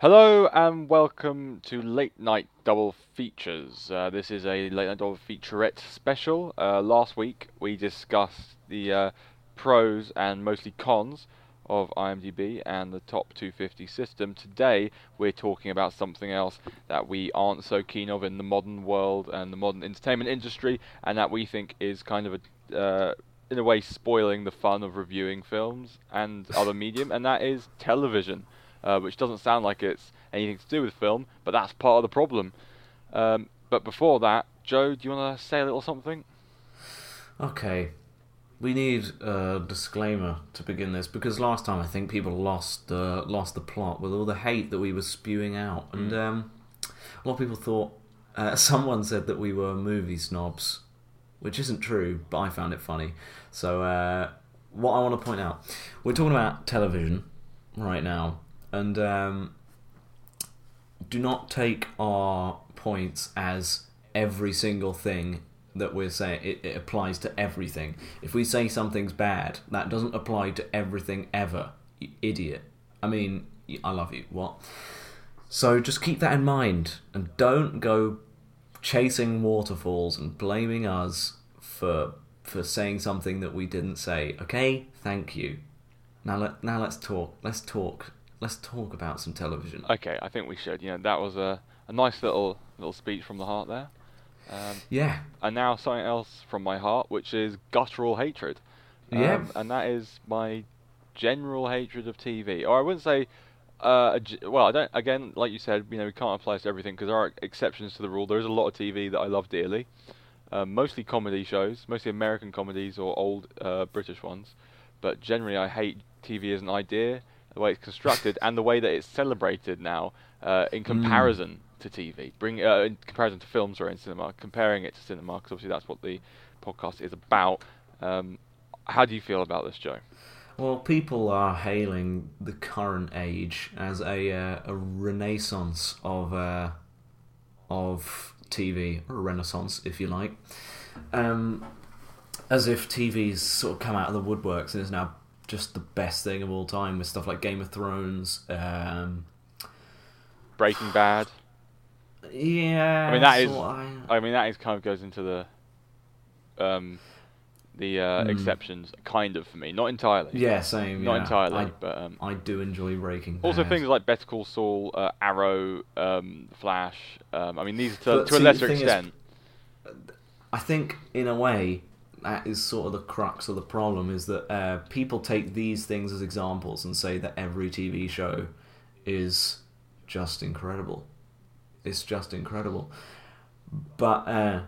Hello and welcome to Late Night Double Features. Uh, this is a Late Night Double Featurette special. Uh, last week we discussed the uh, pros and mostly cons of IMDb and the top 250 system. Today we're talking about something else that we aren't so keen of in the modern world and the modern entertainment industry, and that we think is kind of a, uh, in a way, spoiling the fun of reviewing films and other medium, and that is television uh, which doesn't sound like it's anything to do with film, but that's part of the problem. Um, but before that, Joe, do you want to say a little something? Okay, we need a disclaimer to begin this because last time I think people lost uh, lost the plot with all the hate that we were spewing out, and um, a lot of people thought. Uh, someone said that we were movie snobs, which isn't true, but I found it funny. So, uh, what I want to point out, we're talking about television right now, and um, do not take our points as every single thing that we're saying it, it applies to everything. If we say something's bad that doesn't apply to everything ever you idiot. I mean i love you. What? So just keep that in mind and don't go chasing waterfalls and blaming us for for saying something that we didn't say. Okay? Thank you. Now let now let's talk. Let's talk let's talk about some television. Okay, I think we should. You know, that was a, a nice little little speech from the heart there. Um, yeah. And now something else from my heart, which is guttural hatred. Um, yeah. And that is my general hatred of TV. Or I wouldn't say. Uh, well, I don't. Again, like you said, you know, we can't apply to everything because there are exceptions to the rule. There is a lot of TV that I love dearly, uh, mostly comedy shows, mostly American comedies or old uh, British ones. But generally, I hate TV as an idea the way it's constructed, and the way that it's celebrated now uh, in hmm. comparison mm. to TV. Bring uh, in comparison to films or in cinema, comparing it to cinema, because obviously that's what the podcast is about. Um, how do you feel about this, Joe? Well, people are hailing the current age as a uh, a renaissance of uh, of TV, or a renaissance, if you like. Um, as if TV's sort of come out of the woodworks and is now just the best thing of all time with stuff like Game of Thrones, um, Breaking Bad. Yeah, I mean that is. I... I... mean that is kind of goes into the, um, the uh, mm. exceptions, kind of for me, not entirely. Yeah, same. Not yeah. entirely, I, but um, I do enjoy Breaking. Bad. Also, things like Better Call Saul, uh, Arrow, um, Flash. Um, I mean, these to, to see, a lesser extent. Is, I think, in a way, that is sort of the crux of the problem is that uh, people take these things as examples and say that every TV show is just incredible. It's just incredible. But uh,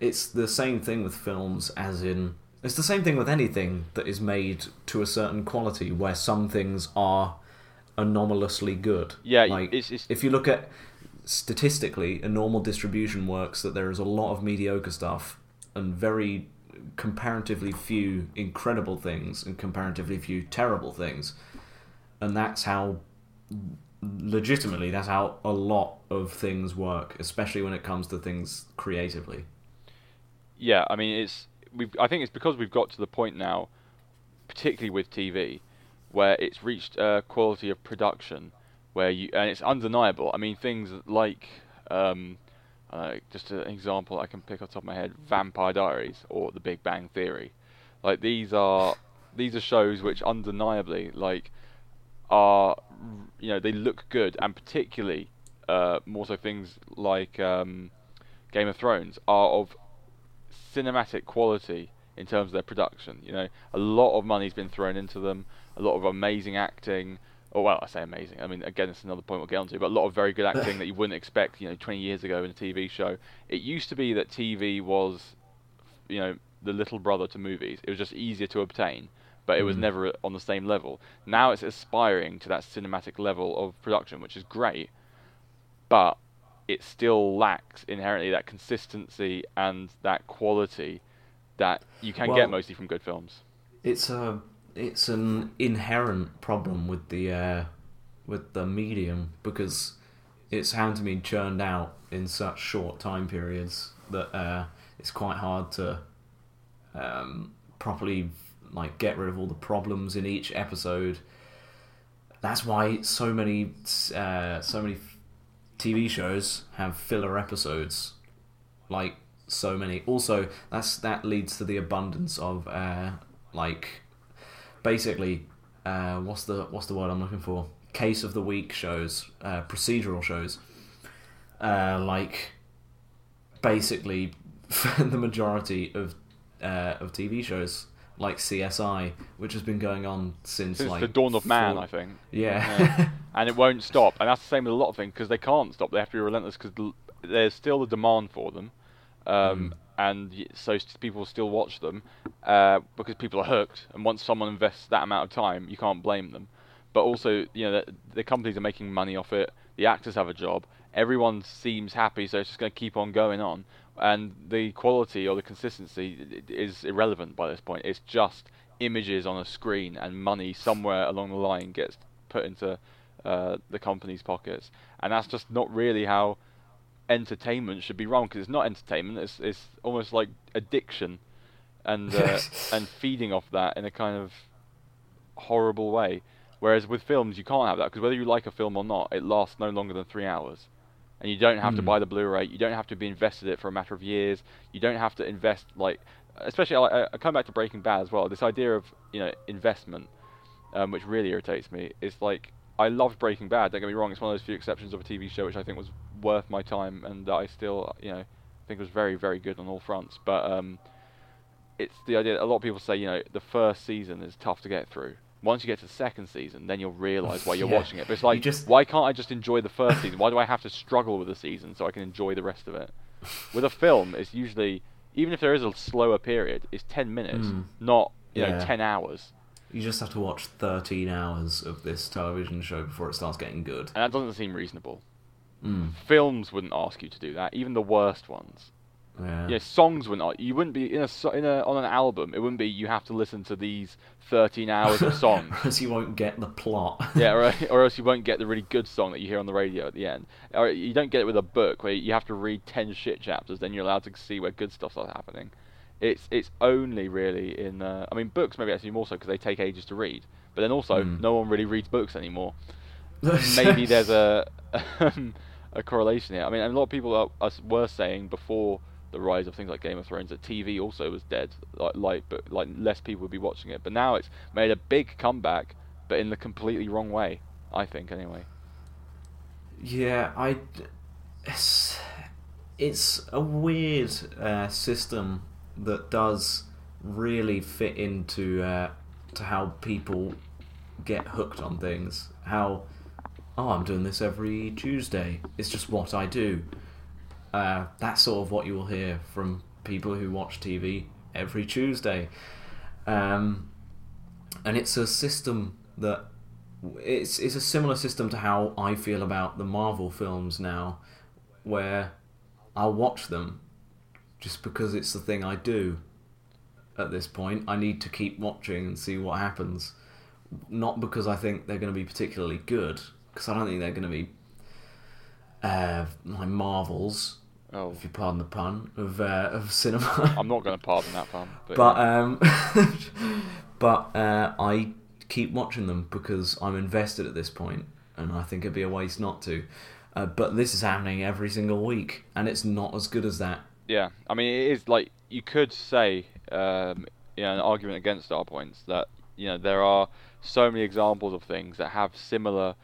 it's the same thing with films, as in. It's the same thing with anything that is made to a certain quality, where some things are anomalously good. Yeah, like it's, it's... if you look at statistically, a normal distribution works that there is a lot of mediocre stuff and very comparatively few incredible things and comparatively few terrible things. And that's how, legitimately, that's how a lot of things work, especially when it comes to things creatively. Yeah, I mean, it's we've. I think it's because we've got to the point now, particularly with TV, where it's reached a quality of production where you and it's undeniable. I mean, things like um, uh, just an example I can pick off top of my head: Vampire Diaries or The Big Bang Theory. Like these are these are shows which undeniably like are you know they look good, and particularly uh, more so things like um, Game of Thrones are of cinematic quality in terms of their production. You know, a lot of money's been thrown into them, a lot of amazing acting, Oh well, I say amazing. I mean, again, it's another point we'll get onto. But a lot of very good acting that you wouldn't expect, you know, 20 years ago in a TV show. It used to be that TV was, you know, the little brother to movies. It was just easier to obtain, but it was mm. never on the same level. Now it's aspiring to that cinematic level of production, which is great, but it still lacks inherently that consistency and that quality that you can well, get mostly from good films. It's a uh, it's an inherent problem with the uh, with the medium because it's having to be churned out in such short time periods that uh, it's quite hard to um, properly like get rid of all the problems in each episode. that's why so many uh, so many TV shows have filler episodes, like so many. Also, that's that leads to the abundance of uh, like basically uh, what's the what's the word I'm looking for? Case of the week shows, uh, procedural shows, uh, like basically the majority of uh, of TV shows like CSI, which has been going on since, Since like the dawn of man, four- I think. Yeah. Yeah. and it won't stop. And that's the same with a lot of things because they can't stop. They have to be relentless because there's still a demand for them, um, and so people still watch them uh, because people are hooked. And once someone invests that amount of time, you can't blame them. But also, you know, the, the companies are making money off it. The actors have a job. Everyone seems happy, so it's just going to keep on going on. And the quality or the consistency is irrelevant by this point. It's just images on a screen, and money somewhere along the line gets put into uh, the company's pockets, and that's just not really how entertainment should be wrong Because it's not entertainment; it's it's almost like addiction, and uh, and feeding off that in a kind of horrible way. Whereas with films, you can't have that because whether you like a film or not, it lasts no longer than three hours, and you don't have to Hmm. buy the Blu-ray. You don't have to be invested in it for a matter of years. You don't have to invest like, especially I, I come back to Breaking Bad as well. This idea of you know investment, um, which really irritates me. Is like I loved Breaking Bad. Don't get me wrong; it's one of those few exceptions of a TV show which I think was worth my time, and that I still you know think it was very very good on all fronts. But um, it's the idea. A lot of people say you know the first season is tough to get through. Once you get to the second season, then you'll realise why you're Yeah. watching it. But it's like, just- why can't I just enjoy the first season? Why do I have to struggle with the season so I can enjoy the rest of it? With a film, it's usually even if there is a slower period, it's ten minutes, Mm. not you know ten hours. You just have to watch 13 hours of this television show before it starts getting good. And that doesn't seem reasonable. Mm. Films wouldn't ask you to do that, even the worst ones. Yeah. Yeah, songs wouldn't. You wouldn't be in a in a on an album. It wouldn't be you have to listen to these thirteen hours of songs. Because you won't get the plot. yeah, or, or else you won't get the really good song that you hear on the radio at the end. Or you don't get it with a book where you have to read ten shit chapters, then you're allowed to see where good stuff starts happening. It's it's only really in. Uh, I mean, books maybe actually more so because they take ages to read. But then also, Mm. no one really reads books anymore. maybe there's a a correlation here. I mean, a lot of people are, were saying before the rise of things like Game of Thrones that TV also was dead, like like but like less people would be watching it. But now it's made a big comeback, but in the completely wrong way. I think anyway. Yeah, I. It's, it's a weird uh, system that does really fit into uh, to how people get hooked on things. How, oh, I'm doing this every Tuesday. It's just what I do. Uh, that's sort of what you will hear from people who watch TV every Tuesday. Um, and it's a system that it's it's a similar system to how I feel about the Marvel films now, where I'll watch them just because it's the thing I do. At this point, I need to keep watching and see what happens, not because I think they're going to be particularly good, because I don't think they're going to be uh, like Marvels, Oh, if you pardon the pun, of uh, of cinema. I'm not going to pardon that pun. But, But um, but uh, I keep watching them because I'm invested at this point, and I think it'd be a waste not to. Uh, but this is happening every single week, and it's not as good as that. Yeah, I mean, it is like you could say, um, you know, an argument against our points that you know there are so many examples of things that have similar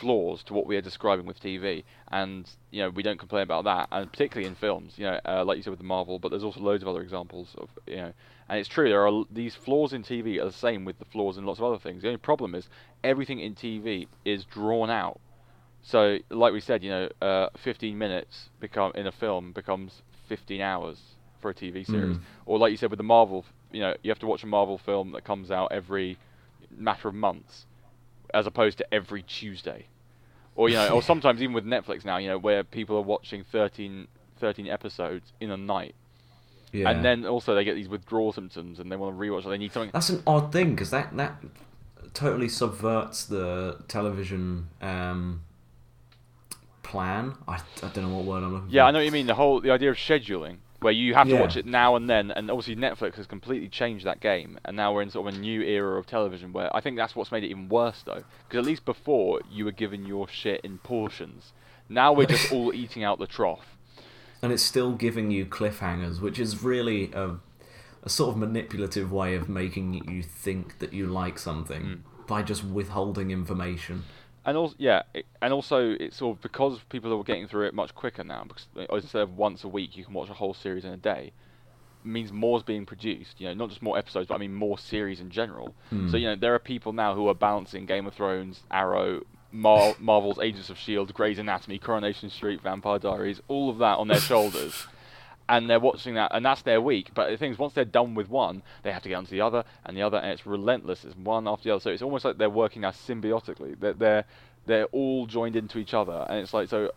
flaws to what we are describing with TV, and you know we don't complain about that, and particularly in films, you know, uh, like you said with the Marvel, but there's also loads of other examples of you know, and it's true there are these flaws in TV are the same with the flaws in lots of other things. The only problem is everything in TV is drawn out. So, like we said, you know, uh, 15 minutes become in a film becomes 15 hours for a TV series. Mm. Or like you said with the Marvel, you know, you have to watch a Marvel film that comes out every matter of months, as opposed to every Tuesday. Or you know, or sometimes even with Netflix now, you know, where people are watching 13, 13 episodes in a night, Yeah. and then also they get these withdrawal symptoms and they want to rewatch. Or they need something. that's an odd thing because that that totally subverts the television um, plan. I, I don't know what word I'm looking Yeah, for. I know what you mean. The whole the idea of scheduling. Where you have to Yeah. watch it now and then. And obviously, Netflix has completely changed that game, and now we're in sort of a new era of television where I think that's what's made it even worse, though. Because at least before you were given your shit in portions. Now we're just all eating out the trough. and it's still giving you cliffhangers, which is really a, a sort of manipulative way of making you think that you like something Mm. by just withholding information. And also, yeah, it, and also it's sort of because people are getting through it much quicker now. Because instead of once a week, you can watch a whole series in a day. Means more's being produced. You know, not just more episodes, but I mean more series in general. Hmm. So you know, there are people now who are balancing Game of Thrones, Arrow, Mar- Marvel's Agents of Shield, Grey's Anatomy, Coronation Street, Vampire Diaries, all of that on their shoulders. And they're watching that, and that's their week. But the thing is, once they're done with one, they have to get onto the other and the other, and it's relentless. It's one after the other. So it's almost like they're working now symbiotically. They're they're, they're all joined into each other, and it's like so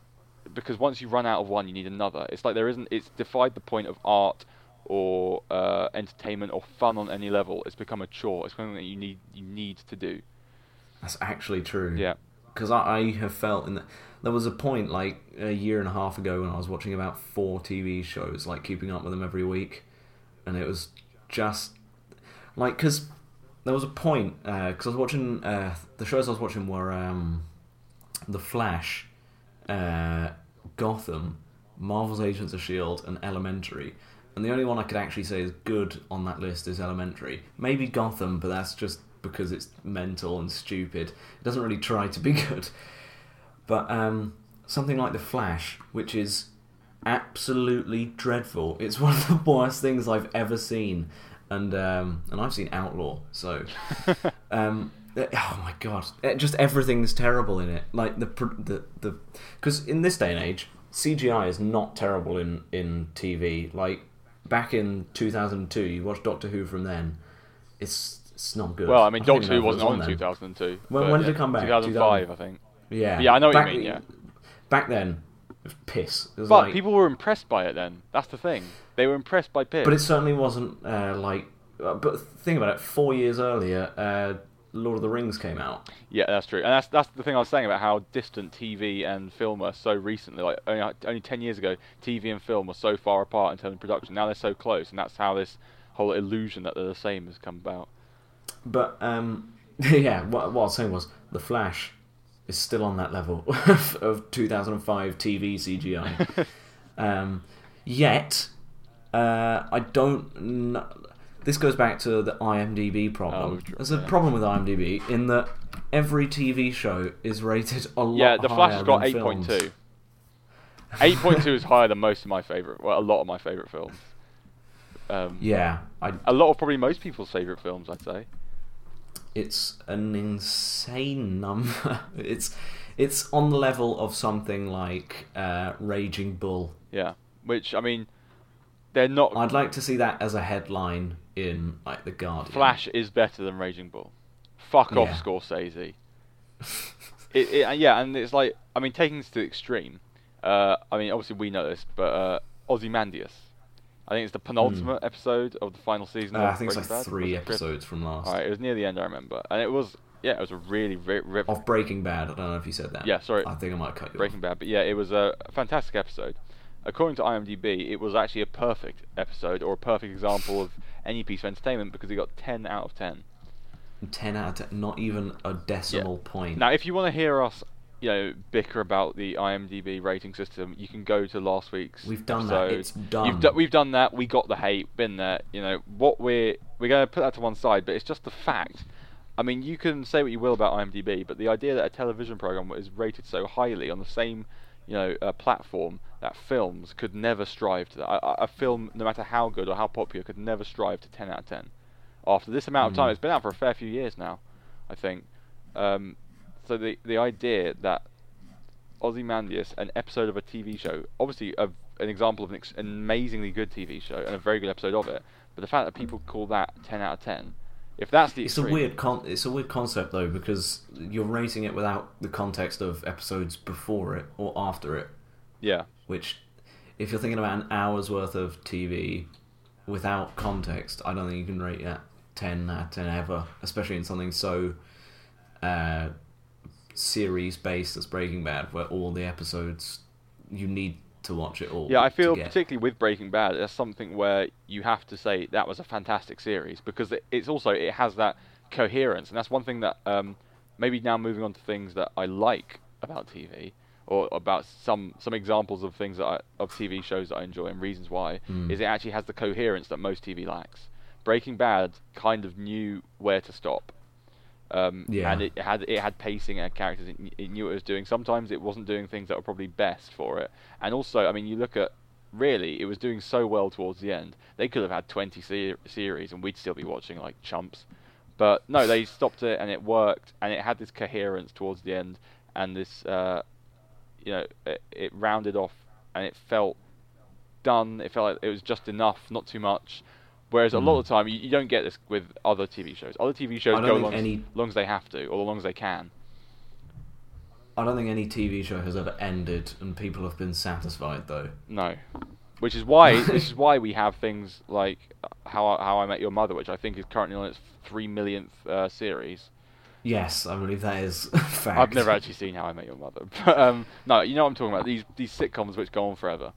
because once you run out of one, you need another. It's like there isn't. It's defied the point of art or uh, entertainment or fun on any level. It's become a chore. It's something that you need you need to do. That's actually true. Yeah. Because I, I have felt in the, there was a point like a year and a half ago when I was watching about four TV shows, like keeping up with them every week, and it was just like because there was a point because I was watching uh, the shows I was watching were um, The Flash, uh, Gotham, Marvel's Agents of Shield, and Elementary. And the only one I could actually say is good on that list is Elementary. Maybe Gotham, but that's just because it's mental and stupid. It doesn't really try to be good. But um, something like The Flash, which is absolutely dreadful. It's one of the worst things I've ever seen. And um, and I've seen Outlaw, so um, oh my god, It- just everything's terrible in it. Like the the the because in this day and age, CGI is not terrible in in TV. Like back in 2002, you watched Doctor Who from then. It's it's not good. Well, I mean, Doctor Who know if it wasn't on in 2002. When- but when did yeah, it come back? 2005, I think. Yeah, Yeah, I know what you mean, yeah. back then, piss. But like, people were impressed by it then. That's the thing. They were impressed by piss. but it certainly wasn't uh, like. Uh, but think about it. Four years earlier, uh, Lord of the Rings came out. Yeah, that's true, and that's that's the thing I was saying about how distant TV and film are so recently. Like only only ten years ago, TV and film were so far apart in terms of production. Now they're so close, and that's how this whole illusion that they're the same has come about. But um, yeah, what, what I was saying was the Flash is still on that level of, of 2005 TV CGI. um, yet, uh, I don't. Kn- this goes back to the IMDb problem. Oh, There's a yeah. problem with IMDb in that every TV show is rated a lot Yeah, The Flash has got than eight point films. two. Eight point two is higher than most of my favorite. Well, a lot of my favorite films. Um, Yeah, I, A lot of probably most people's favorite films, I'd say. it's an insane number. it's it's on the level of something like uh, Raging Bull. Yeah, which I mean, they're not. I'd like to see that as a headline in like the Guardian. Flash is better than Raging Bull. Fuck off, Yeah. Scorsese. it, it, yeah, and it's like I mean, taking this to the extreme. Uh, I mean, obviously we know this, but uh, Ozymandias. I think it's the penultimate episode of the final season. Hmm. Uh, I think it's like Bad. three it episodes from last Alright, it was near the end, I remember, and it was yeah, it was a really, re- re- of Breaking Bad. I don't know if you said that. Yeah, sorry. I think I might cut you. Off. Breaking Bad, but yeah, it was a fantastic episode. According to IMDb, it was actually a perfect episode or a perfect example of any piece of entertainment because it got 10 out of 10. Ten out of ten. Not even a decimal point. Now, if you want to hear us, you know, bicker about the IMDb rating system, you can go to last week's. We've done that. It's done. Do- we've done that. We got the hate. Been there. You know what we're we're going to put that to one side, but it's just the fact. I mean, you can say what you will about IMDb, but the idea that a television program is rated so highly on the same, you know, uh, platform that films could never strive to that. A, a- film, no matter how good or how popular, could never strive to 10 out of 10. After this amount of time, Mm. it's been out for a fair few years now, I think. Um, so the the idea that Ozymandias, an episode of a TV show, obviously a, an example of an, ex- amazingly good TV show and a very good episode of it, but the fact that people call that 10 out of 10, if that's the It's a weird con- it's a weird concept though because you're rating it without the context of episodes before it or after it. yeah, Which, if you're thinking about an hour's worth of TV without context, I don't think you can rate it ten out of ten ever, especially in something so uh, series based as Breaking Bad, where all the episodes you need to watch it all. Yeah, I feel particularly with Breaking Bad, that's something where you have to say that was a fantastic series because it, it's also it has that coherence, and that's one thing that um, maybe now moving on to things that I like about TV or about some some examples of things that I, of TV shows that I enjoy and reasons why Mm. is it actually has the coherence that most TV lacks. Breaking Bad kind of knew where to stop. Um, Yeah. and it had it had pacing and characters. It, it knew what it was doing. Sometimes it wasn't doing things that were probably best for it. And also, I mean, you look at really, it was doing so well towards the end. They could have had 20 se- series, and we'd still be watching like chumps. But no, they stopped it, and it worked, and it had this coherence towards the end, and this, uh, you know, it, it rounded off, and it felt done. It felt like it was just enough, not too much. Whereas a lot Mm. of the time, you, you don't get this with other TV shows. Other TV shows go long, any- long as they have to, or as long as they can. I don't think any TV show has ever ended and people have been satisfied though. No, which is why this is why we have things like uh, how I, how I Met Your Mother, which I think is currently on its three millionth uh, series. Yes, I believe that is fact. I've never actually seen How I Met Your Mother, but um, no, you know what I'm talking about. These these sitcoms which go on forever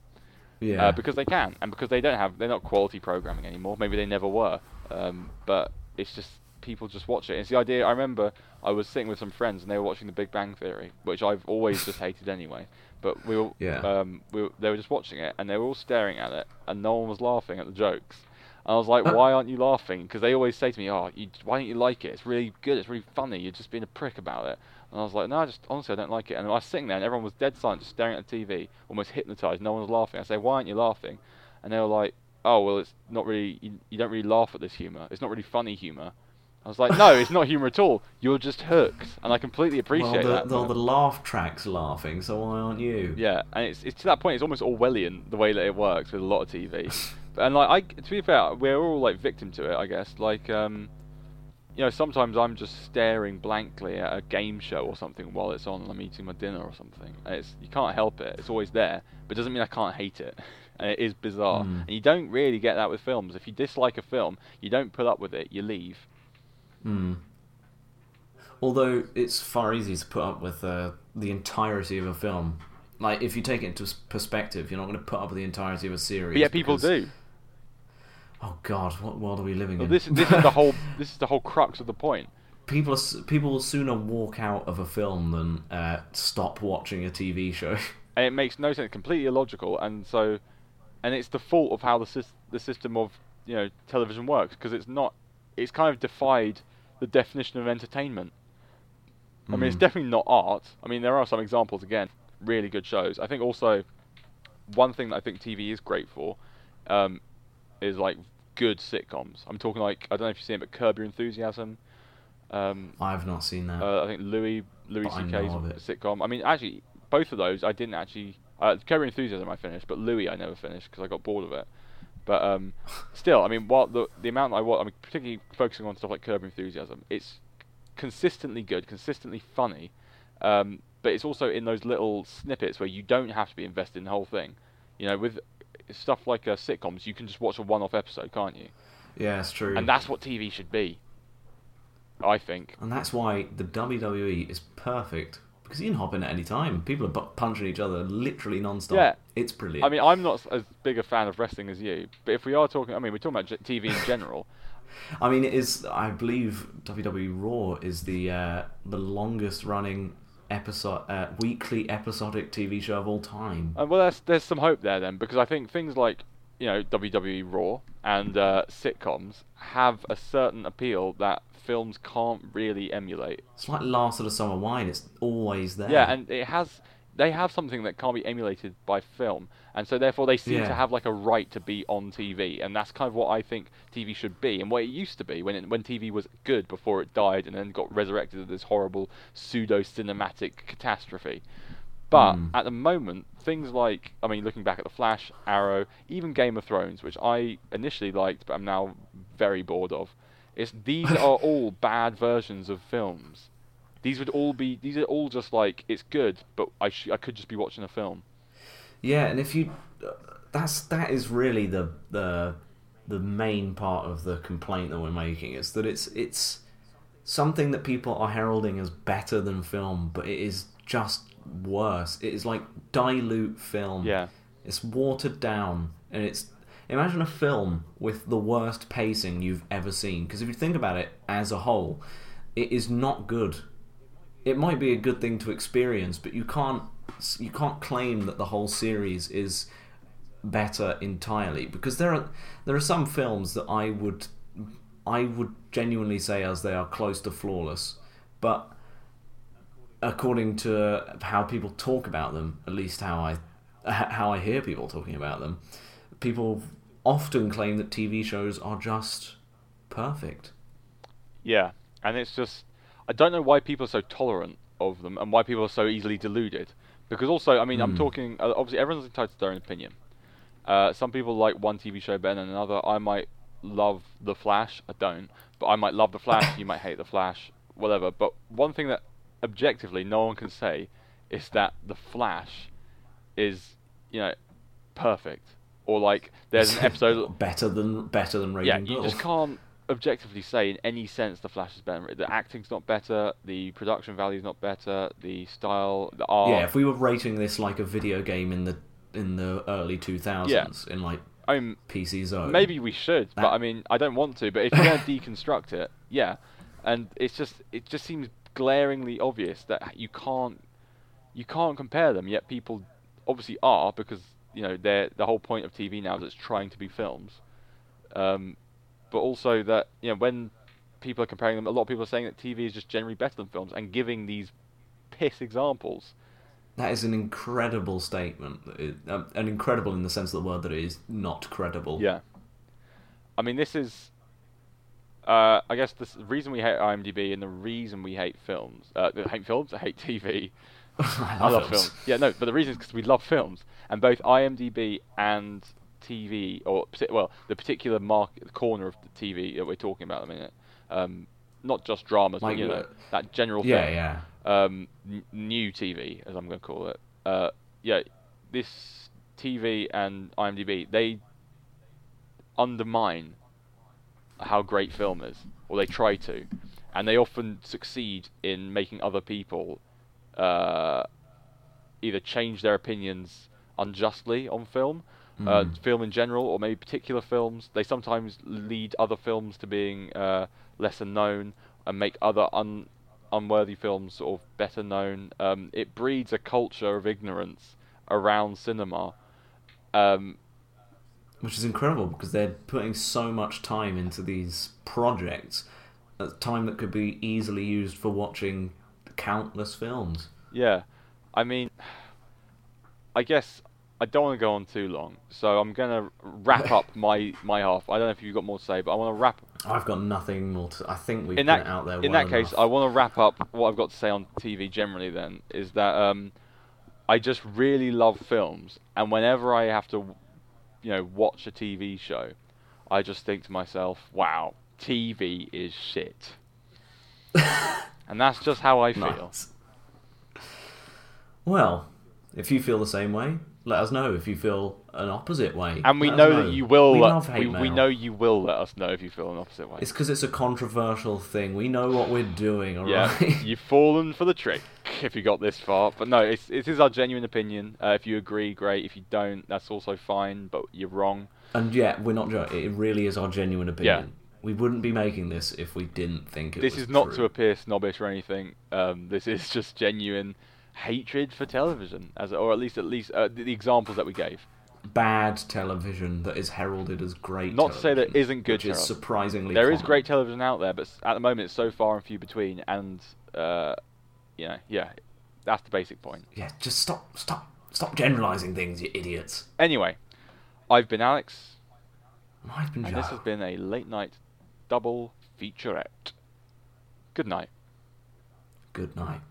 Yeah. uh, because they can and because they don't have they're not quality programming anymore. Maybe they never were, um, but it's just people just watch it. It's the idea. I remember I was sitting with some friends and they were watching The Big Bang Theory, which I've always just hated anyway. But we were, Yeah. um, we were, they were just watching it and they were all staring at it and no one was laughing at the jokes. And I was like, why aren't you laughing? Because they always say to me, oh, you, why don't you like it? It's really good. It's really funny. You're just being a prick about it. And I was like, no, I just honestly I don't like it. And I was sitting there and everyone was dead silent, just staring at the TV, almost hypnotized. No one was laughing. I say, why aren't you laughing? And they were like, oh, well, it's not really. You, you don't really laugh at this humor. It's not really funny humor. I was like, no, it's not humor at all. You're just hooked, and I completely appreciate well, the, that. the, the laugh track's laughing, so why aren't you? yeah, and it's it's to that point. It's almost Orwellian the way that it works with a lot of TV. and like, I to be fair, we're all like victim to it, I guess. Like, um, you know, sometimes I'm just staring blankly at a game show or something while it's on, and I'm eating my dinner or something. It's you can't help it. It's always there, but it doesn't mean I can't hate it. And it is bizarre. Mm. And you don't really get that with films. If you dislike a film, you don't put up with it. You leave. Hmm. Although it's far easier to put up with uh, the entirety of a film. Like if you take it into perspective, you're not going to put up with the entirety of a series. But yeah, people do. Oh God, what world are we living Well, in? this this is the whole this is the whole crux of the point. people are, people will sooner walk out of a film than uh, stop watching a TV show. and it makes no sense, completely illogical, and so, and it's the fault of how the the system of you know television works because it's not, it's kind of defied the definition of entertainment. I mean, it's Mm. definitely not art. I mean, there are some examples again, really good shows. I think also, one thing that I think TV is great for, um, is like good sitcoms. I'm talking like I don't know if you've seen it, but Curb Your Enthusiasm. Um, I've not seen that. uh, I think Louis Louis C.K.'s sitcom. I mean, actually, both of those I didn't actually. Uh, Curb Your Enthusiasm I finished, but Louis I never finished because I got bored of it. But um, still, I mean, what the the amount I watch, I mean, particularly focusing on stuff like Curb Your Enthusiasm, it's consistently good, consistently funny. Um, but it's also in those little snippets where you don't have to be invested in the whole thing. You know, with stuff like uh, sitcoms, you can just watch a one-off episode, can't you? yeah, it's true. And that's what TV should be. I think. And that's why the WWE is perfect because you can hop in at any time. People are punching each other literally non-stop. Yeah. it's brilliant. I mean, I'm not as big a fan of wrestling as you, but if we are talking, I mean, we're talking about TV in general. I mean, it is. I believe WWE Raw is the uh, the longest running episode, uh, weekly episodic TV show of all time. Uh, well, there's there's some hope there then, because I think things like you know WWE Raw and uh, sitcoms have a certain appeal that films can't really emulate. It's like Last of the Summer Wine. It's always there. Yeah, and it has they have something that can't be emulated by film, and so therefore they seem Yeah. to have like a right to be on TV, and that's kind of what I think TV should be, and what it used to be when it, when TV was good before it died and then got resurrected as this horrible pseudo cinematic catastrophe. But Hmm. at the moment, things like I mean, looking back at the Flash, Arrow, even Game of Thrones, which I initially liked, but I'm now very bored of. It's these are all bad versions of films. These would all be. These are all just like it's good, but I sh- I could just be watching a film. Yeah, and if you, that's that is really the the the main part of the complaint that we're making is that it's it's something that people are heralding as better than film, but it is just worse. It is like dilute film. Yeah, It's watered down, and it's imagine a film with the worst pacing you've ever seen. Because if you think about it as a whole, it is not good. It might be a good thing to experience, but you can't you can't claim that the whole series is better entirely because there are there are some films that I would I would genuinely say as they are close to flawless, but according to how people talk about them, at least how I how I hear people talking about them, people often claim that TV shows are just perfect. Yeah, and it's just I don't know why people are so tolerant of them and why people are so easily deluded. Because also, I mean, I'm Hmm. talking. Uh, obviously, everyone's entitled to their own opinion. Uh, some people like one TV show better than another. I might love The Flash. I don't, but I might love The Flash. you might hate The Flash. Whatever. But one thing that objectively no one can say is that The Flash is, you know, perfect. Or like, there's an episode. better than better than yeah, Raging you just can't objectively say in any sense the Flash is better. The acting's not better. The production value's not better. The style, the art. Yeah, if we were rating this like a video game in the in the early 2000s in like I mean, PC Zone. maybe we should, but I mean, I don't want to. But if you're going to deconstruct it, yeah, and it's just it just seems glaringly obvious that you can't you can't compare them. Yet people obviously are because you know they're the whole point of TV now is it's trying to be films. Um, but also that you know when people are comparing them, a lot of people are saying that TV is just generally better than films and giving these piss examples. That is an incredible statement. Um, an incredible in the sense of the word that it is not credible. Yeah. I mean, this is. Uh, I guess the reason we hate IMDb and the reason we hate films, uh, hate films, I hate TV. I I love films. Yeah, no, but the reason is because we love films, and both IMDb and TV, or well, the particular market corner of the TV that we're talking about at the minute, um, not just dramas, Like, but you know that general Yeah, thing. yeah. um, n- new TV, as I'm going to call it. Uh, yeah, this TV and IMDb they undermine how great film is, or they try to, and they often succeed in making other people uh, either change their opinions unjustly on film, uh, Mm. film in general, or maybe particular films. They sometimes lead other films to being uh, lesser known and make other un- unworthy films sort of better known. Um, it breeds a culture of ignorance around cinema. Um, Which is incredible because they're putting so much time into these projects, time that could be easily used for watching countless films. yeah, I mean, I guess I don't want to go on too long, so I'm gonna wrap up my my half. I don't know if you've got more to say, but I want to wrap I've got nothing more to. I think we've in that out there. in well that case, enough. I want to wrap up what I've got to say on TV generally. Then is that um, I just really love films, and whenever I have to, you know, watch a TV show, I just think to myself, "Wow, TV is shit," and that's just how I feel. Nice. Well, if you feel the same way, let us know. If you feel an opposite way, And we us know, that you will. We let- love hate we, we know you will let us know if you feel an opposite way. It's because it's a controversial thing. We know what we're doing, alright? Yeah, you've fallen for the trick if you got this far. But no, it's, it is our genuine opinion. Uh, if you agree, great. If you don't, that's also fine. But you're wrong. and yeah, we're not joking. It really is our genuine opinion. Yeah. We wouldn't be making this if we didn't think it this is not true. to appear snobbish or anything. Um, this is just genuine hatred for television, as or at least at least uh, the, the examples that we gave. bad television that is heralded as great. Not to say there television, isn't good which is surprisingly. There is common. great television out there, but at the moment it's so far and few between. And uh, you know, yeah, that's the basic point. Yeah, just stop, stop, stop generalizing things, you idiots. Anyway, I've been Alex. I've been And Joe. this has been a late night double featurette. Good night. Good night.